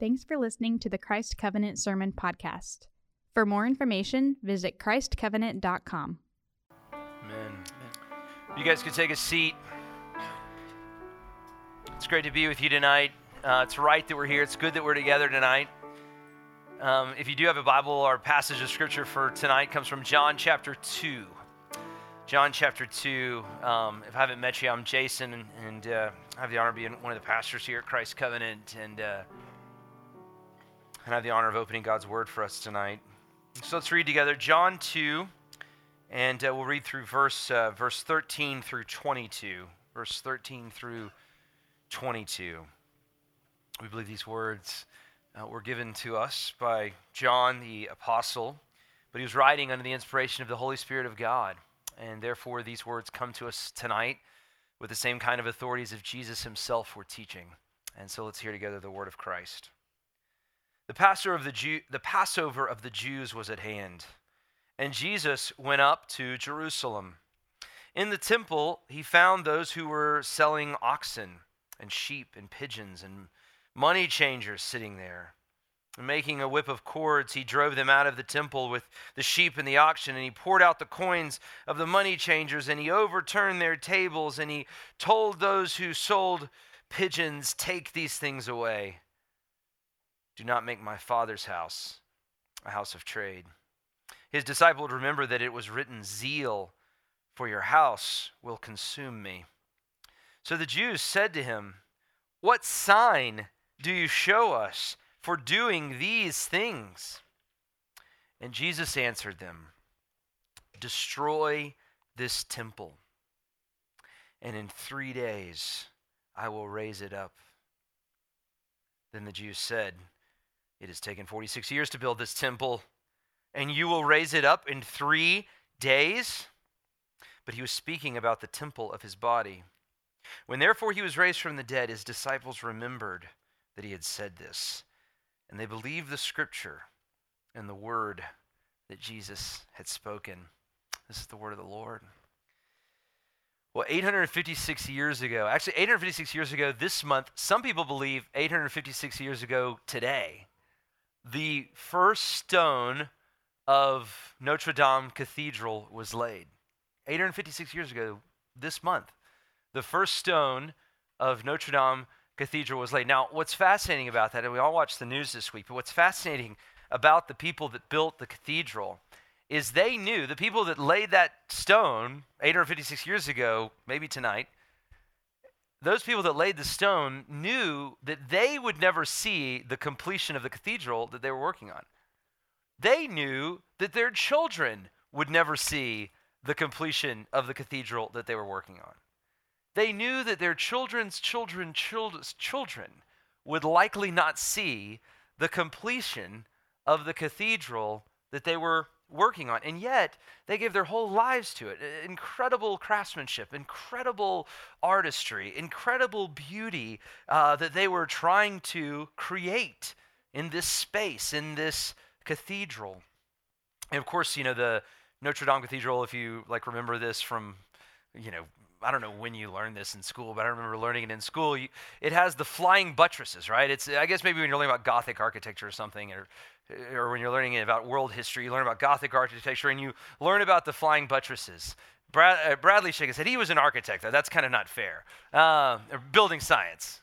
Thanks for listening to the Christ Covenant Sermon Podcast. For more information, visit ChristCovenant.com. Amen. You guys could take a seat. It's great to be with you tonight. Uh, it's right that we're here. It's good that we're together tonight. Um, if you do have a Bible, our passage of scripture for tonight comes from John chapter 2. John chapter 2. Um, if I haven't met you, I'm Jason, and, and uh, I have the honor of being one of the pastors here at Christ Covenant. And, uh, and I have the honor of opening God's word for us tonight. So let's read together John 2, and uh, we'll read through verse, uh, verse 13 through 22. Verse 13 through 22. We believe these words uh, were given to us by John the apostle, but he was writing under the inspiration of the Holy Spirit of God. And therefore, these words come to us tonight with the same kind of authorities of Jesus himself were teaching. And so let's hear together the word of Christ. The, Passover of the, Jew, the Passover of the Jews was at hand, and Jesus went up to Jerusalem. In the temple, he found those who were selling oxen and sheep and pigeons and money changers sitting there. And making a whip of cords, he drove them out of the temple with the sheep and the oxen, and he poured out the coins of the money changers, and he overturned their tables, and he told those who sold pigeons, Take these things away. Do not make my father's house a house of trade. His disciples remember that it was written, Zeal for your house will consume me. So the Jews said to him, What sign do you show us for doing these things? And Jesus answered them, Destroy this temple, and in three days I will raise it up. Then the Jews said, It has taken 46 years to build this temple, and you will raise it up in three days? But he was speaking about the temple of his body. When therefore he was raised from the dead, his disciples remembered that he had said this, and they believed the scripture and the word that Jesus had spoken. This is the word of the Lord. Well, 856 years ago, actually 856 years ago this month, some people believe 856 years ago today, the first stone of Notre Dame Cathedral was laid. 856 years ago this month, the first stone of Notre Dame Cathedral was laid. Now, what's fascinating about that, and we all watched the news this week, but what's fascinating about the people that built the cathedral is they knew, the people that laid that stone 856 years ago, maybe tonight, those people that laid the stone knew that they would never see the completion of the cathedral that they were working on. They knew that their children would never see the completion of the cathedral that they were working on. They knew that their children's children, children's children would likely not see the completion of the cathedral that they were working on. And yet, they gave their whole lives to it. Incredible craftsmanship, incredible artistry, incredible beauty uh, that they were trying to create in this space, in this cathedral. And of course, you know, the Notre Dame Cathedral, if you like remember this from, you know, I don't know when you learned this in school, but I remember learning it in school. You, it has the flying buttresses, right? It's I guess maybe when you're learning about Gothic architecture or something, or or when you're learning about world history, you learn about Gothic architecture, and you learn about the flying buttresses. Brad, uh, Bradley Shaker said he was an architect. Though. That's kind of not fair. Uh, building science.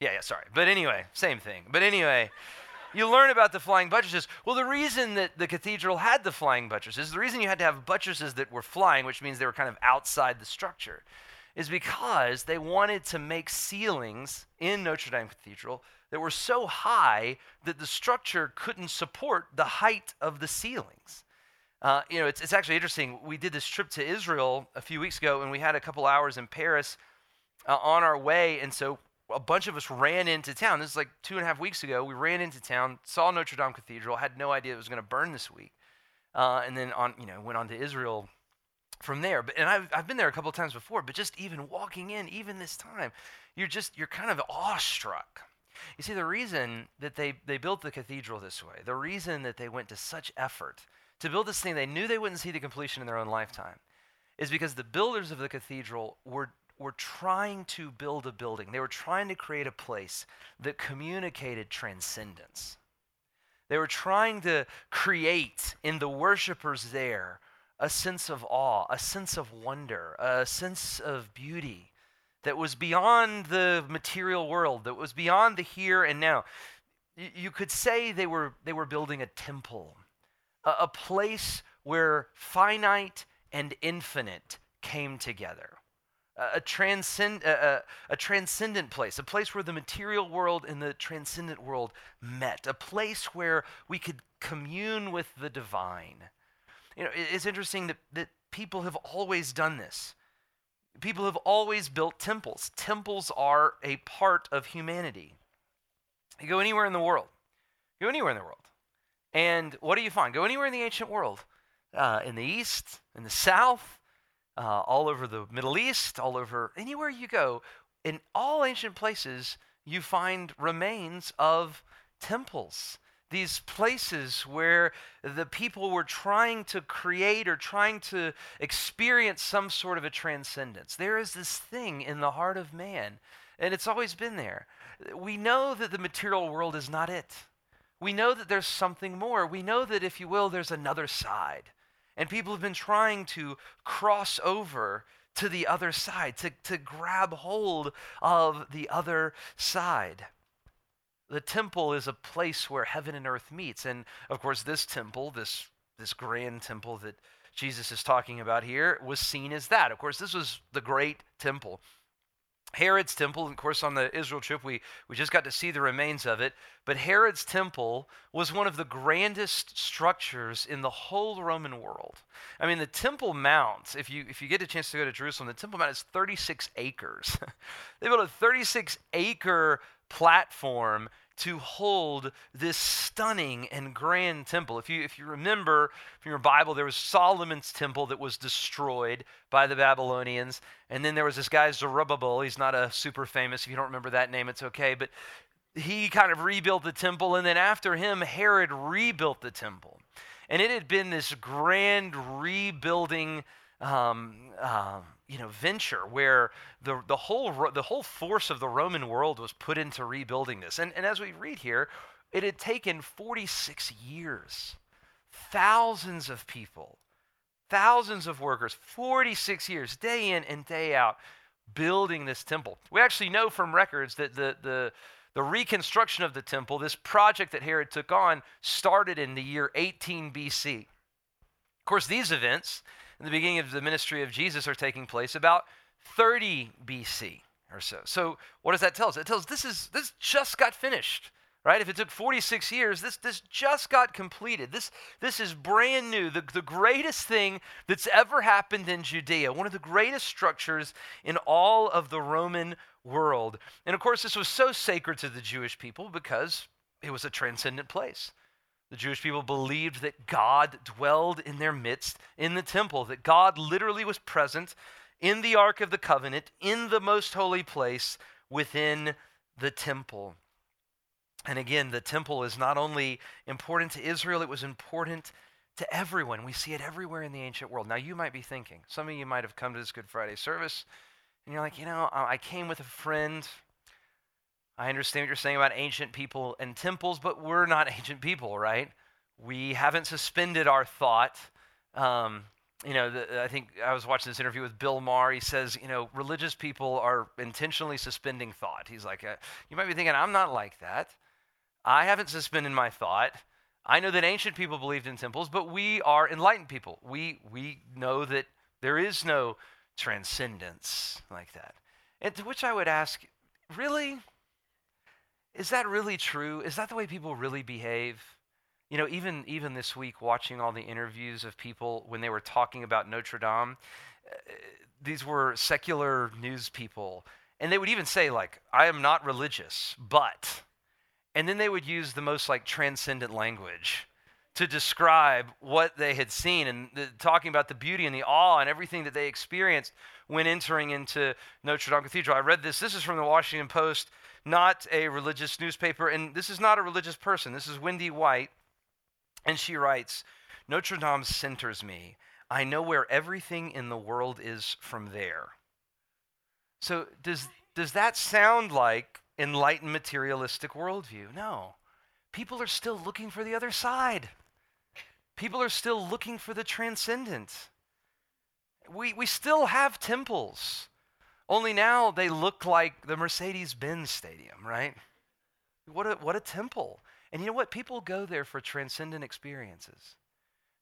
Yeah, yeah, sorry. But anyway, same thing. But anyway you learn about the flying buttresses. Well, the reason that the cathedral had the flying buttresses, the reason you had to have buttresses that were flying, which means they were kind of outside the structure, is because they wanted to make ceilings in Notre Dame Cathedral that were so high that the structure couldn't support the height of the ceilings. Uh, you know, it's, it's actually interesting. We did this trip to Israel a few weeks ago, and we had a couple hours in Paris uh, on our way. And so a bunch of us ran into town. This is like two and a half weeks ago. We ran into town, saw Notre Dame Cathedral, had no idea it was going to burn this week, uh, and then on, you know, went on to Israel from there. But and I've, I've been there a couple times before, but just even walking in, even this time, you're just you're kind of awestruck. You see, the reason that they they built the cathedral this way, the reason that they went to such effort to build this thing they knew they wouldn't see the completion in their own lifetime, is because the builders of the cathedral were were trying to build a building, they were trying to create a place that communicated transcendence. They were trying to create in the worshipers there a sense of awe, a sense of wonder, a sense of beauty that was beyond the material world, that was beyond the here and now. You could say they were, they were building a temple, a, a place where finite and infinite came together. A, transcend, a, a, transcendent place, a place where the material world and the transcendent world met, a place where we could commune with the divine. You know, it's interesting that, that people have always done this. People have always built temples. Temples are a part of humanity. You go anywhere in the world, go anywhere in the world, and what do you find? Go anywhere in the ancient world, uh, in the east, in the south, uh, all over the Middle East, all over anywhere you go, in all ancient places, you find remains of temples these places where the people were trying to create or trying to experience some sort of a transcendence. There is this thing in the heart of man, and it's always been there. We know that the material world is not it. We know that there's something more. We know that, if you will, there's another side. And people have been trying to cross over to the other side, to, to grab hold of the other side the temple is a place where heaven and earth meets. And of course, this temple, this, this grand temple that Jesus is talking about here, was seen as that. Of course, this was the great temple. Herod's temple, of course, on the Israel trip, we, we just got to see the remains of it. But Herod's temple was one of the grandest structures in the whole Roman world. I mean, the Temple Mount, if you, if you get a chance to go to Jerusalem, the Temple Mount is 36 acres. they built a 36 acre platform to hold this stunning and grand temple. If you, if you remember from your Bible, there was Solomon's temple that was destroyed by the Babylonians. And then there was this guy, Zerubbabel. He's not a super famous. If you don't remember that name, it's okay. But he kind of rebuilt the temple. And then after him, Herod rebuilt the temple. And it had been this grand rebuilding um, um, you know, venture where the, the, whole, the whole force of the Roman world was put into rebuilding this. And, and as we read here, it had taken 46 years, thousands of people, thousands of workers, 46 years, day in and day out, building this temple. We actually know from records that the, the, the reconstruction of the temple, this project that Herod took on, started in the year 18 BC. Of course, these events, in the beginning of the ministry of Jesus are taking place about 30 BC or so. So what does that tell us? It tells this is this just got finished. Right? If it took 46 years, this, this just got completed. This, this is brand new, the, the greatest thing that's ever happened in Judea, one of the greatest structures in all of the Roman world. And of course, this was so sacred to the Jewish people because it was a transcendent place. The Jewish people believed that God dwelled in their midst in the temple, that God literally was present in the Ark of the Covenant, in the most holy place within the temple. And again, the temple is not only important to Israel, it was important to everyone. We see it everywhere in the ancient world. Now, you might be thinking, some of you might have come to this Good Friday service, and you're like, you know, I came with a friend I understand what you're saying about ancient people and temples, but we're not ancient people, right? We haven't suspended our thought. Um, you know, the, I think I was watching this interview with Bill Maher. He says, you know, religious people are intentionally suspending thought. He's like, uh, you might be thinking, I'm not like that. I haven't suspended my thought. I know that ancient people believed in temples, but we are enlightened people. We, we know that there is no transcendence like that. And to which I would ask, really? Is that really true? Is that the way people really behave? You know, even even this week, watching all the interviews of people when they were talking about Notre Dame, uh, these were secular news people, and they would even say like, "I am not religious, but," and then they would use the most like transcendent language to describe what they had seen and the, talking about the beauty and the awe and everything that they experienced when entering into Notre Dame Cathedral. I read this. This is from the Washington Post not a religious newspaper. And this is not a religious person. This is Wendy White. And she writes Notre Dame centers me. I know where everything in the world is from there. So, does, does that sound like enlightened materialistic worldview? No. People are still looking for the other side. People are still looking for the transcendent. We, we still have temples, only now they look like the Mercedes Benz Stadium, right? What a, what a temple. And you know what? People go there for transcendent experiences.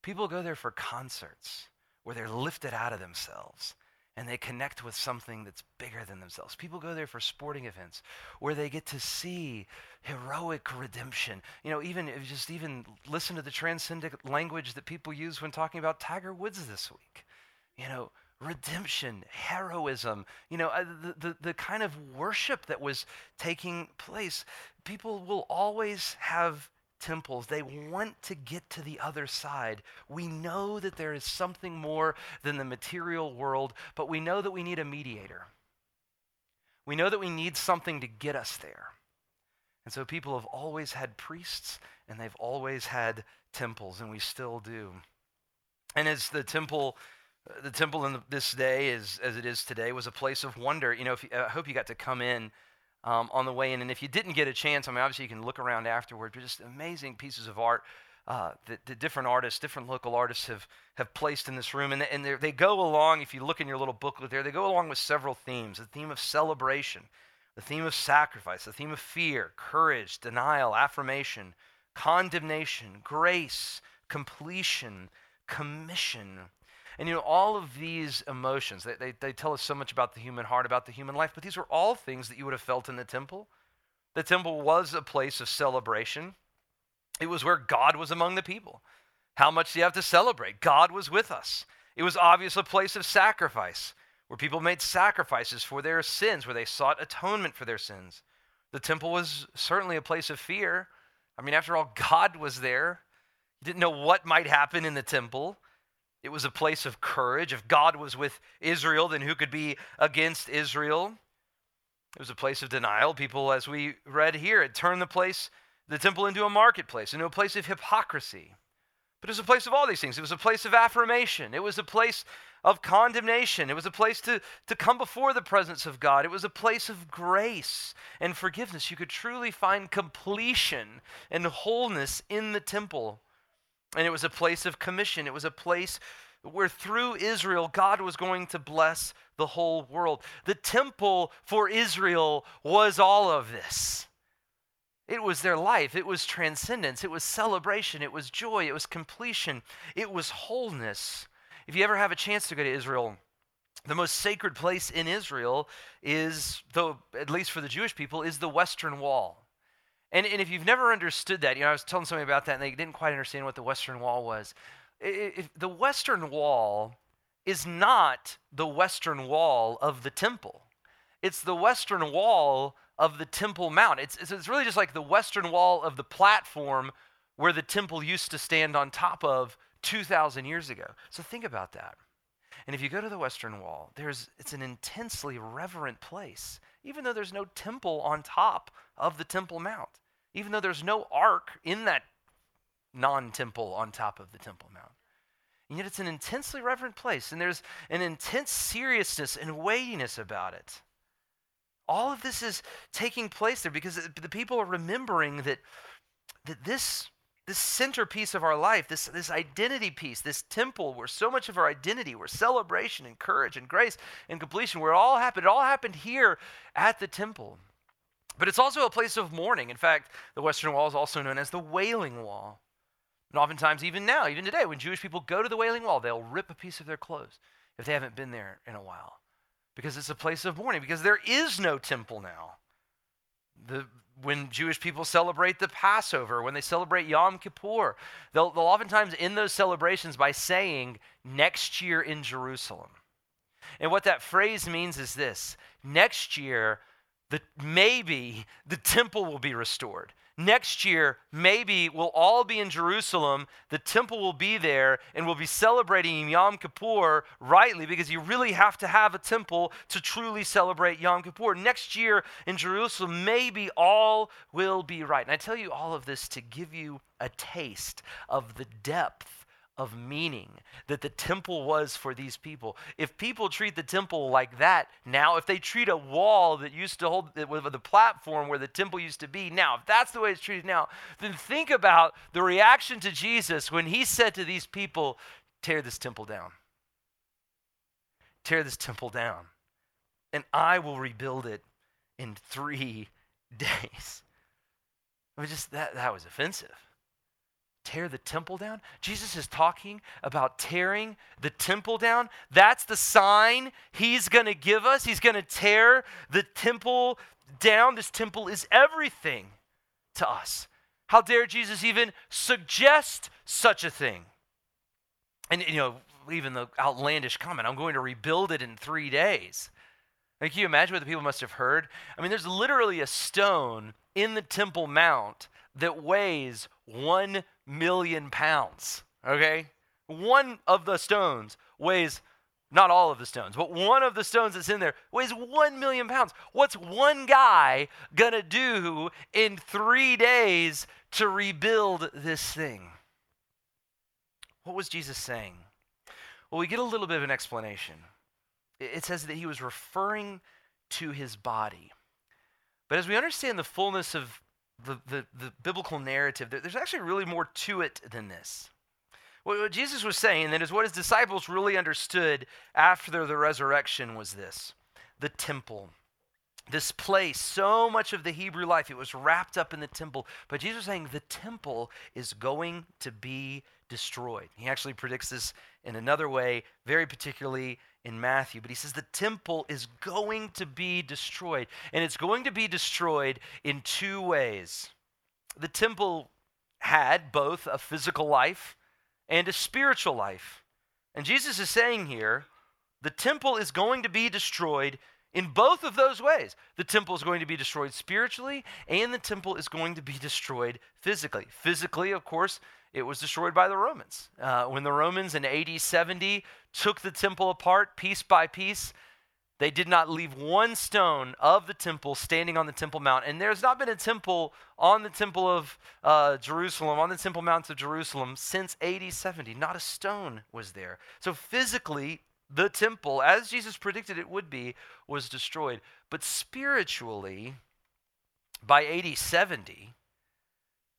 People go there for concerts where they're lifted out of themselves and they connect with something that's bigger than themselves. People go there for sporting events where they get to see heroic redemption. You know, even if just even listen to the transcendent language that people use when talking about Tiger Woods this week. You know, redemption, heroism, you know, uh, the, the, the kind of worship that was taking place. People will always have temples. They want to get to the other side. We know that there is something more than the material world, but we know that we need a mediator. We know that we need something to get us there. And so people have always had priests and they've always had temples, and we still do. And as the temple the temple in this day, is, as it is today, was a place of wonder. You know, if you, I hope you got to come in um, on the way in. And if you didn't get a chance, I mean, obviously you can look around afterward, but just amazing pieces of art uh, that the different artists, different local artists have, have placed in this room. And, and they go along, if you look in your little booklet there, they go along with several themes the theme of celebration, the theme of sacrifice, the theme of fear, courage, denial, affirmation, condemnation, grace, completion, commission. And you know, all of these emotions, they, they, they, tell us so much about the human heart, about the human life, but these were all things that you would have felt in the temple. The temple was a place of celebration, it was where God was among the people. How much do you have to celebrate? God was with us. It was obviously a place of sacrifice, where people made sacrifices for their sins, where they sought atonement for their sins. The temple was certainly a place of fear. I mean, after all, God was there. You didn't know what might happen in the temple. It was a place of courage. If God was with Israel, then who could be against Israel? It was a place of denial. People, as we read here, had turned the place, the temple, into a marketplace, into a place of hypocrisy. But it was a place of all these things. It was a place of affirmation. It was a place of condemnation. It was a place to, to come before the presence of God. It was a place of grace and forgiveness. You could truly find completion and wholeness in the temple. And it was a place of commission. It was a place where through Israel, God was going to bless the whole world. The temple for Israel was all of this. It was their life. It was transcendence. It was celebration. It was joy. It was completion. It was wholeness. If you ever have a chance to go to Israel, the most sacred place in Israel is, though at least for the Jewish people, is the Western Wall. And, and if you've never understood that, you know, I was telling somebody about that and they didn't quite understand what the Western Wall was. If the Western Wall is not the Western Wall of the temple, it's the Western Wall of the Temple Mount. It's, it's, it's really just like the Western Wall of the platform where the temple used to stand on top of 2,000 years ago. So think about that. And if you go to the Western Wall, there's, it's an intensely reverent place, even though there's no temple on top of the Temple Mount even though there's no ark in that non temple on top of the Temple Mount. And yet it's an intensely reverent place, and there's an intense seriousness and weightiness about it. All of this is taking place there because the people are remembering that, that this, this centerpiece of our life, this, this identity piece, this temple where so much of our identity, where celebration and courage and grace and completion, where it all happened, it all happened here at the temple. But it's also a place of mourning. In fact, the Western Wall is also known as the Wailing Wall. And oftentimes, even now, even today, when Jewish people go to the Wailing Wall, they'll rip a piece of their clothes if they haven't been there in a while. Because it's a place of mourning, because there is no temple now. The, when Jewish people celebrate the Passover, when they celebrate Yom Kippur, they'll, they'll oftentimes end those celebrations by saying, next year in Jerusalem. And what that phrase means is this next year, that maybe the temple will be restored. Next year, maybe we'll all be in Jerusalem, the temple will be there, and we'll be celebrating Yom Kippur rightly because you really have to have a temple to truly celebrate Yom Kippur. Next year in Jerusalem, maybe all will be right. And I tell you all of this to give you a taste of the depth of meaning that the temple was for these people. If people treat the temple like that now, if they treat a wall that used to hold the platform where the temple used to be now, if that's the way it's treated now, then think about the reaction to Jesus when he said to these people, Tear this temple down. Tear this temple down, and I will rebuild it in three days. I mean, just that, that was offensive tear the temple down? Jesus is talking about tearing the temple down. That's the sign he's going to give us. He's going to tear the temple down. This temple is everything to us. How dare Jesus even suggest such a thing? And, you know, even the outlandish comment, I'm going to rebuild it in three days. Like, can you imagine what the people must have heard? I mean, there's literally a stone in the Temple Mount that weighs one million pounds. Okay? One of the stones weighs, not all of the stones, but one of the stones that's in there weighs one million pounds. What's one guy gonna do in three days to rebuild this thing? What was Jesus saying? Well, we get a little bit of an explanation. It says that he was referring to his body. But as we understand the fullness of the, the, the biblical narrative, there's actually really more to it than this. What Jesus was saying, that is what his disciples really understood after the resurrection, was this the temple. This place, so much of the Hebrew life, it was wrapped up in the temple. But Jesus was saying the temple is going to be destroyed. He actually predicts this in another way, very particularly in Matthew. But he says the temple is going to be destroyed. And it's going to be destroyed in two ways. The temple had both a physical life and a spiritual life. And Jesus is saying here the temple is going to be destroyed in both of those ways. The temple is going to be destroyed spiritually, and the temple is going to be destroyed physically. Physically, of course, it was destroyed by the Romans. Uh, when the Romans in AD 70 took the temple apart piece by piece, they did not leave one stone of the temple standing on the Temple Mount. And there's not been a temple on the Temple of uh, Jerusalem, on the Temple Mount of Jerusalem, since AD 70. Not a stone was there. So physically, the temple, as Jesus predicted it would be, was destroyed. But spiritually, by AD 70,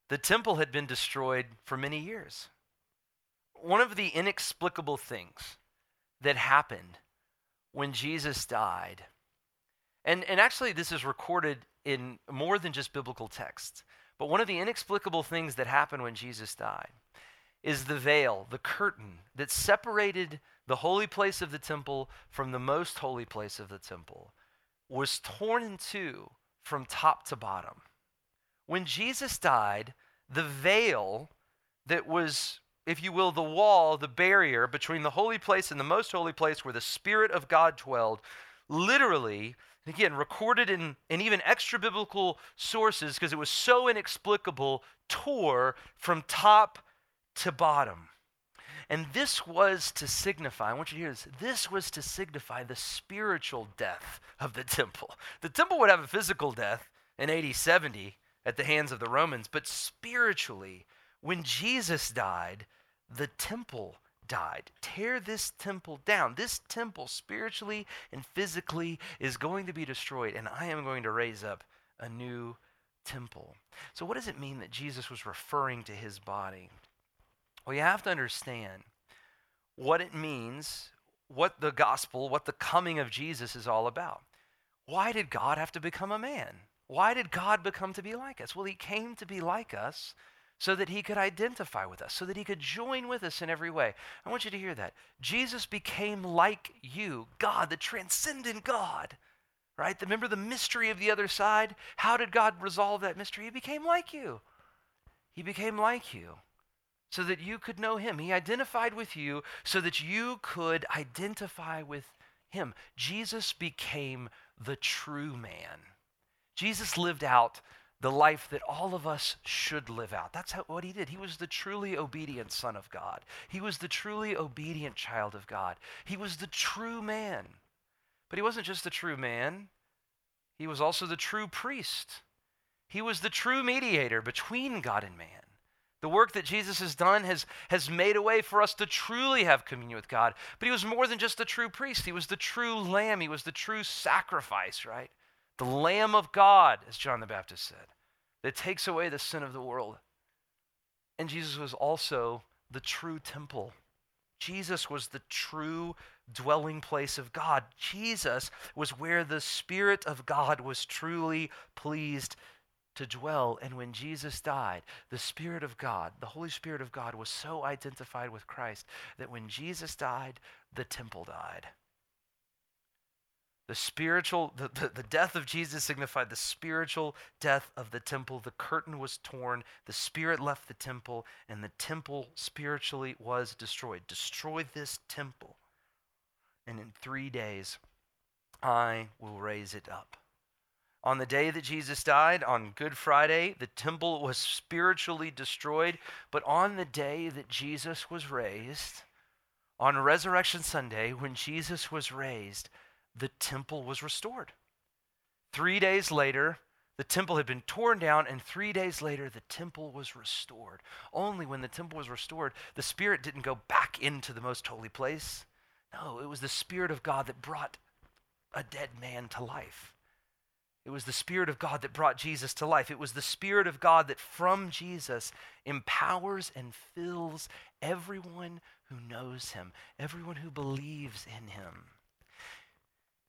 the temple had been destroyed for many years. One of the inexplicable things that happened when Jesus died, and, and actually, this is recorded in more than just biblical texts, but one of the inexplicable things that happened when Jesus died is the veil, the curtain that separated the holy place of the temple from the most holy place of the temple, was torn in two from top to bottom. When Jesus died, the veil that was, if you will, the wall, the barrier between the holy place and the most holy place where the Spirit of God dwelled, literally, again, recorded in, in even extra biblical sources because it was so inexplicable, tore from top to bottom. And this was to signify, I want you to hear this, this was to signify the spiritual death of the temple. The temple would have a physical death in AD 70, at the hands of the Romans, but spiritually, when Jesus died, the temple died. Tear this temple down. This temple, spiritually and physically, is going to be destroyed, and I am going to raise up a new temple. So, what does it mean that Jesus was referring to his body? Well, you have to understand what it means, what the gospel, what the coming of Jesus is all about. Why did God have to become a man? Why did God become to be like us? Well, he came to be like us so that he could identify with us, so that he could join with us in every way. I want you to hear that. Jesus became like you, God, the transcendent God, right? Remember the mystery of the other side? How did God resolve that mystery? He became like you. He became like you so that you could know him. He identified with you so that you could identify with him. Jesus became the true man. Jesus lived out the life that all of us should live out. That's how, what he did. He was the truly obedient Son of God, he was the truly obedient child of God, he was the true man. But he wasn't just the true man, he was also the true priest. He was the true mediator between God and man. The work that Jesus has done has, has made a way for us to truly have communion with God. But he was more than just a true priest, he was the true lamb, he was the true sacrifice, right? The Lamb of God, as John the Baptist said, that takes away the sin of the world. And Jesus was also the true temple. Jesus was the true dwelling place of God. Jesus was where the Spirit of God was truly pleased to dwell. And when Jesus died, the Spirit of God, the Holy Spirit of God, was so identified with Christ that when Jesus died, the temple died. The spiritual, the, the, the, death of Jesus signified the spiritual death of the temple. The curtain was torn, the spirit left the temple, and the temple spiritually was destroyed. Destroy this temple, and in three days I will raise it up. On the day that Jesus died, on Good Friday, the temple was spiritually destroyed. But on the day that Jesus was raised, on Resurrection Sunday, when Jesus was raised, the temple was restored. Three days later, the temple had been torn down, and three days later, the temple was restored. Only when the temple was restored, the Spirit didn't go back into the most holy place. No, it was the Spirit of God that brought a dead man to life. It was the Spirit of God that brought Jesus to life. It was the Spirit of God that from Jesus empowers and fills everyone who knows him, everyone who believes in him.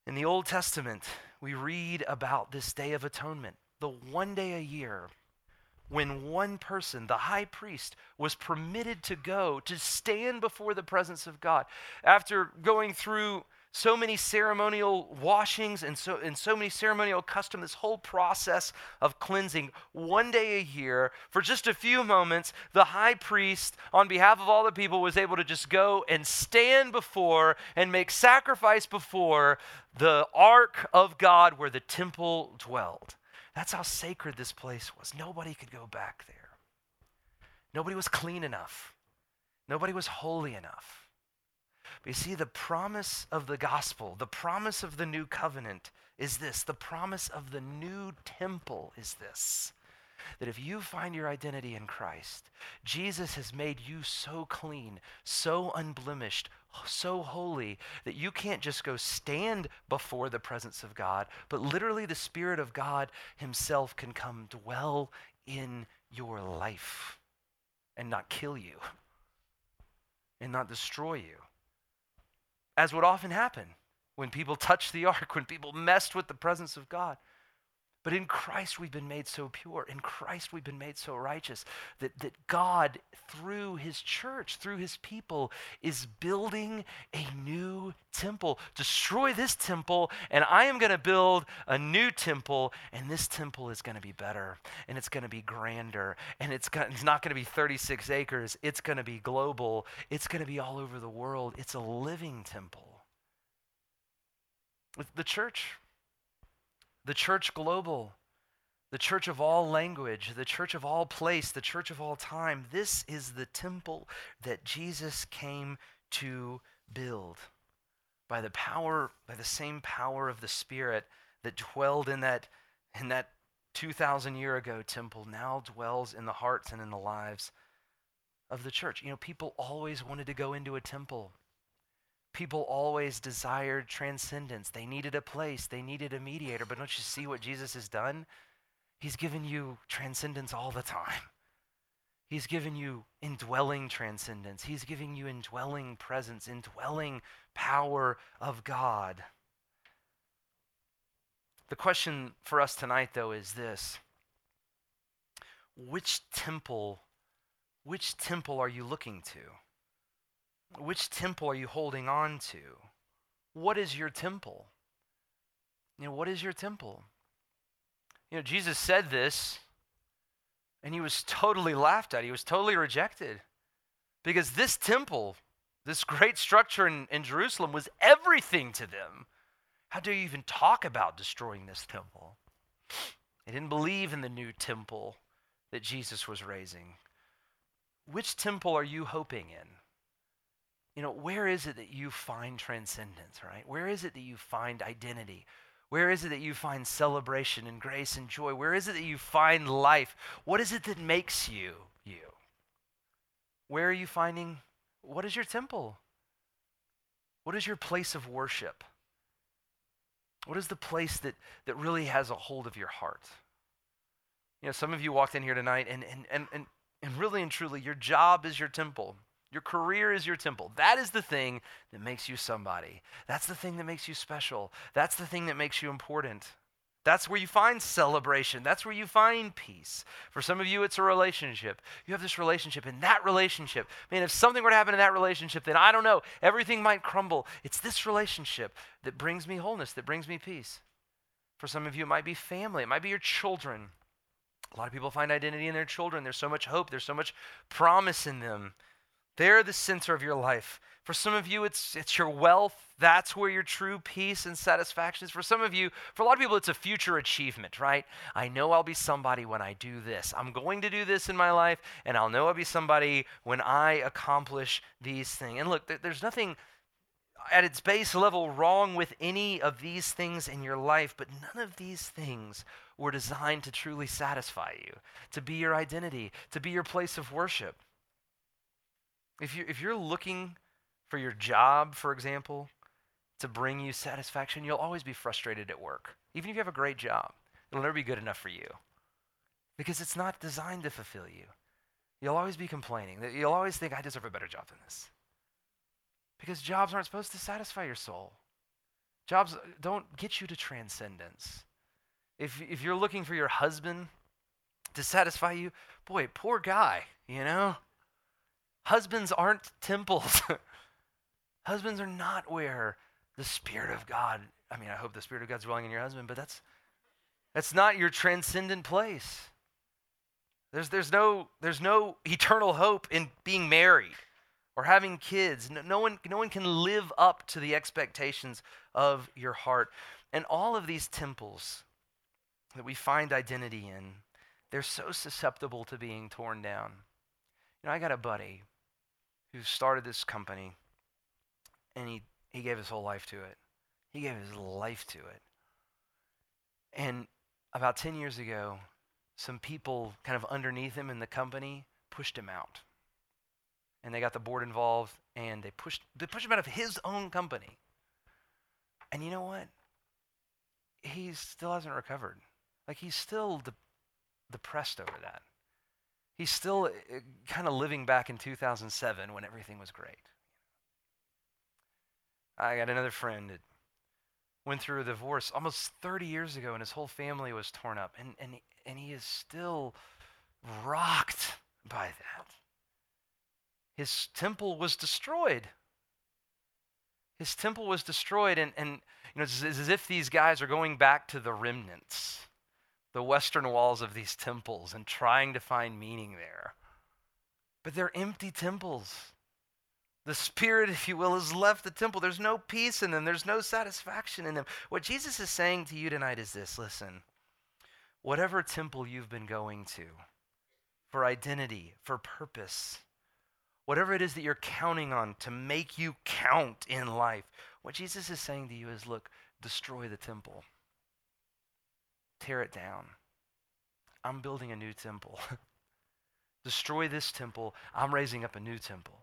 In the Old Testament, we read about this Day of Atonement, the one day a year when one person, the high priest, was permitted to go to stand before the presence of God. After going through so many ceremonial washings and so, and so many ceremonial custom, this whole process of cleansing one day a year for just a few moments, the high priest, on behalf of all the people, was able to just go and stand before and make sacrifice before the ark of God where the temple dwelled. That's how sacred this place was. Nobody could go back there. Nobody was clean enough. Nobody was holy enough. But you see, the promise of the gospel, the promise of the new covenant is this. The promise of the new temple is this that if you find your identity in Christ, Jesus has made you so clean, so unblemished, so holy that you can't just go stand before the presence of God, but literally the Spirit of God Himself can come dwell in your life and not kill you and not destroy you as would often happen when people touched the ark, when people messed with the presence of God. But in Christ, we've been made so pure. In Christ, we've been made so righteous that, that God, through his church, through his people, is building a new temple. Destroy this temple, and I am going to build a new temple, and this temple is going to be better, and it's going to be grander, and it's, it's not going to be 36 acres. It's going to be global, it's going to be all over the world. It's a living temple. The church the church global, the church of all language, the church of all place, the church of all time. This is the temple that Jesus came to build by the power, by the same power of the Spirit that dwelled in that, in that 2,000 year ago temple, now dwells in the hearts and in the lives of the church. You know, people always wanted to go into a temple. People always desired transcendence. They needed a place, they needed a mediator. But don't you see what Jesus has done? He's given you transcendence all the time. He's given you indwelling transcendence. He's giving you indwelling presence, indwelling power of God. The question for us tonight, though, is this Which temple, which temple are you looking to? Which temple are you holding on to? What is your temple? You know, what is your temple? You know, Jesus said this, and he was totally laughed at. He was totally rejected. Because this temple, this great structure in, in Jerusalem, was everything to them. How do you even talk about destroying this temple? They didn't believe in the new temple that Jesus was raising. Which temple are you hoping in? You know, where is it that you find transcendence, right? Where is it that you find identity? Where is it that you find celebration and grace and joy? Where is it that you find life? What is it that makes you you? Where are you finding? What is your temple? What is your place of worship? What is the place that, that really has a hold of your heart? You know, some of you walked in here tonight, and, and, and, and, and really and truly, your job is your temple. Your career is your temple. That is the thing that makes you somebody. That's the thing that makes you special. That's the thing that makes you important. That's where you find celebration. That's where you find peace. For some of you, it's a relationship. You have this relationship, and that relationship, man, if something were to happen in that relationship, then I don't know, everything might crumble. It's this relationship that brings me wholeness, that brings me peace. For some of you, it might be family, it might be your children. A lot of people find identity in their children. There's so much hope, there's so much promise in them. They're the center of your life. For some of you, it's, it's your wealth. That's where your true peace and satisfaction is. For some of you, for a lot of people, it's a future achievement, right? I know I'll be somebody when I do this. I'm going to do this in my life, and I'll know I'll be somebody when I accomplish these things. And look, there, there's nothing at its base level wrong with any of these things in your life, but none of these things were designed to truly satisfy you, to be your identity, to be your place of worship. If, you, if you're looking for your job, for example, to bring you satisfaction, you'll always be frustrated at work. Even if you have a great job, it'll never be good enough for you because it's not designed to fulfill you. You'll always be complaining. You'll always think, I deserve a better job than this. Because jobs aren't supposed to satisfy your soul. Jobs don't get you to transcendence. If, if you're looking for your husband to satisfy you, boy, poor guy, you know? Husbands aren't temples. Husbands are not where the Spirit of God, I mean, I hope the Spirit of God's dwelling in your husband, but that's, that's not your transcendent place. There's, there's, no, there's no eternal hope in being married or having kids. No, no, one, no one can live up to the expectations of your heart. And all of these temples that we find identity in, they're so susceptible to being torn down. You know, I got a buddy who started this company and he, he gave his whole life to it. He gave his life to it. And about 10 years ago, some people kind of underneath him in the company pushed him out. And they got the board involved and they pushed they pushed him out of his own company. And you know what? He still hasn't recovered. Like he's still de- depressed over that. He's still uh, kind of living back in 2007 when everything was great. I got another friend that went through a divorce almost 30 years ago and his whole family was torn up. And, and, and he is still rocked by that. His temple was destroyed. His temple was destroyed, and, and you know, it's as if these guys are going back to the remnants the western walls of these temples and trying to find meaning there. But they're empty temples. The spirit, if you will, has left the temple. There's no peace in them, there's no satisfaction in them. What Jesus is saying to you tonight is this listen, whatever temple you've been going to for identity, for purpose, whatever it is that you're counting on to make you count in life, what Jesus is saying to you is look, destroy the temple tear it down. I'm building a new temple. Destroy this temple, I'm raising up a new temple.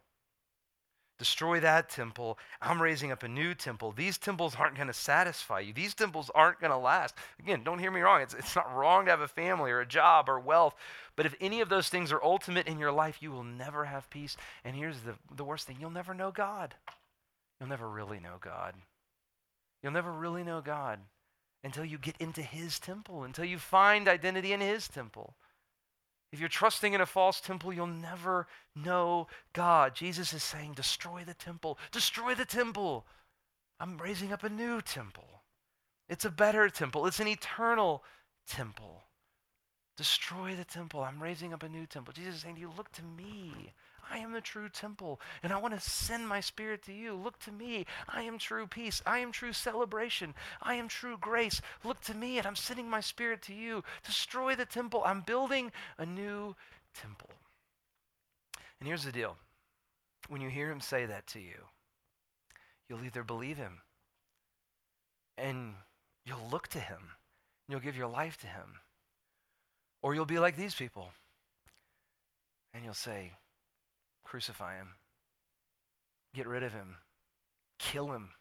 Destroy that temple, I'm raising up a new temple. These temples aren't going to satisfy you. These temples aren't going to last. Again, don't hear me wrong. It's, it's not wrong to have a family or a job or wealth. But if any of those things are ultimate in your life, you will never have peace. And here's the, the worst thing you'll never know God. You'll never really know God. You'll never really know God until you get into His temple, until you find identity in His temple. If you're trusting in a false temple, you'll never know God. Jesus is saying, destroy the temple, destroy the temple. I'm raising up a new temple. It's a better temple, it's an eternal temple. Destroy the temple. I'm raising up a new temple. Jesus is saying you, look to me. I am the true temple, and I want to send my spirit to you. Look to me. I am true peace. I am true celebration. I am true grace. Look to me, and I'm sending my spirit to you. Destroy the temple. I'm building a new temple. And here's the deal when you hear him say that to you, you'll either believe him and you'll look to him, and you'll give your life to him, or you'll be like these people and you'll say, Crucify him. Get rid of him. Kill him.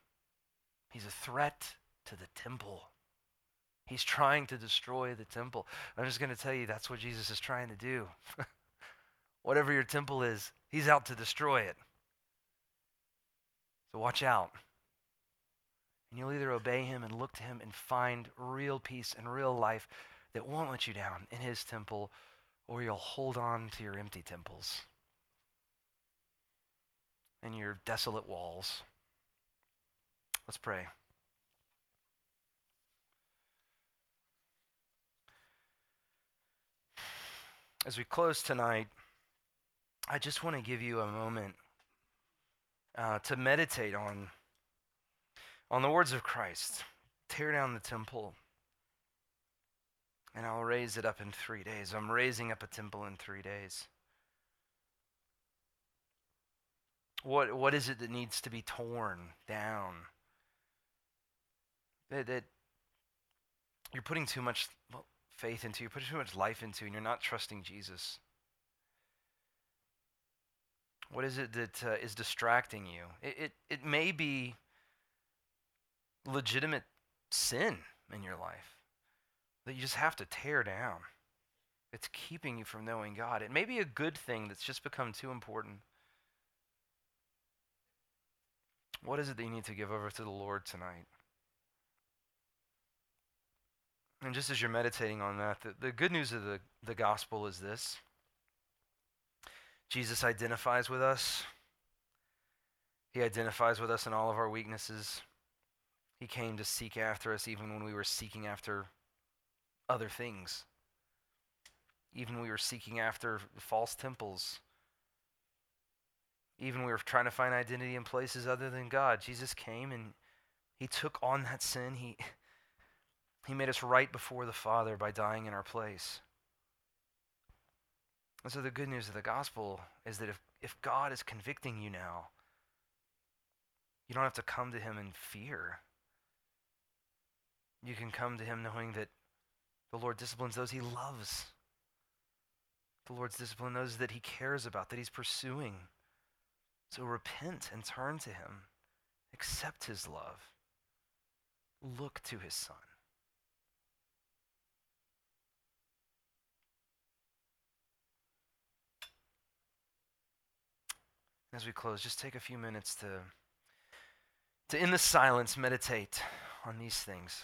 He's a threat to the temple. He's trying to destroy the temple. I'm just going to tell you that's what Jesus is trying to do. Whatever your temple is, he's out to destroy it. So watch out. And you'll either obey him and look to him and find real peace and real life that won't let you down in his temple, or you'll hold on to your empty temples and your desolate walls. Let's pray. As we close tonight, I just want to give you a moment uh, to meditate on, on the words of Christ. Tear down the temple, and I'll raise it up in three days. I'm raising up a temple in three days. What, what is it that needs to be torn down? That, that you're putting too much faith into, you're putting too much life into, and you're not trusting Jesus? What is it that uh, is distracting you? It, it, it may be legitimate sin in your life that you just have to tear down. It's keeping you from knowing God. It may be a good thing that's just become too important. What is it that you need to give over to the Lord tonight? And just as you're meditating on that, the, the good news of the, the gospel is this Jesus identifies with us. He identifies with us in all of our weaknesses. He came to seek after us even when we were seeking after other things. Even when we were seeking after false temples. Even we were trying to find identity in places other than God. Jesus came and he took on that sin. He he made us right before the Father by dying in our place. And so the good news of the gospel is that if, if God is convicting you now, you don't have to come to him in fear. You can come to him knowing that the Lord disciplines those he loves. The Lord's discipline those that he cares about, that he's pursuing. So repent and turn to him. Accept his love. Look to his son. As we close, just take a few minutes to, to in the silence, meditate on these things.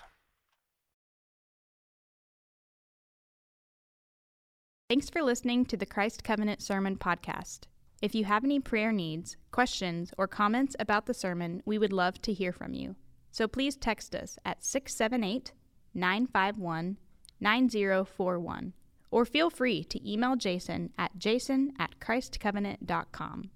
Thanks for listening to the Christ Covenant Sermon Podcast. If you have any prayer needs, questions, or comments about the sermon, we would love to hear from you. So please text us at 678 951 9041 or feel free to email Jason at jason at christcovenant.com.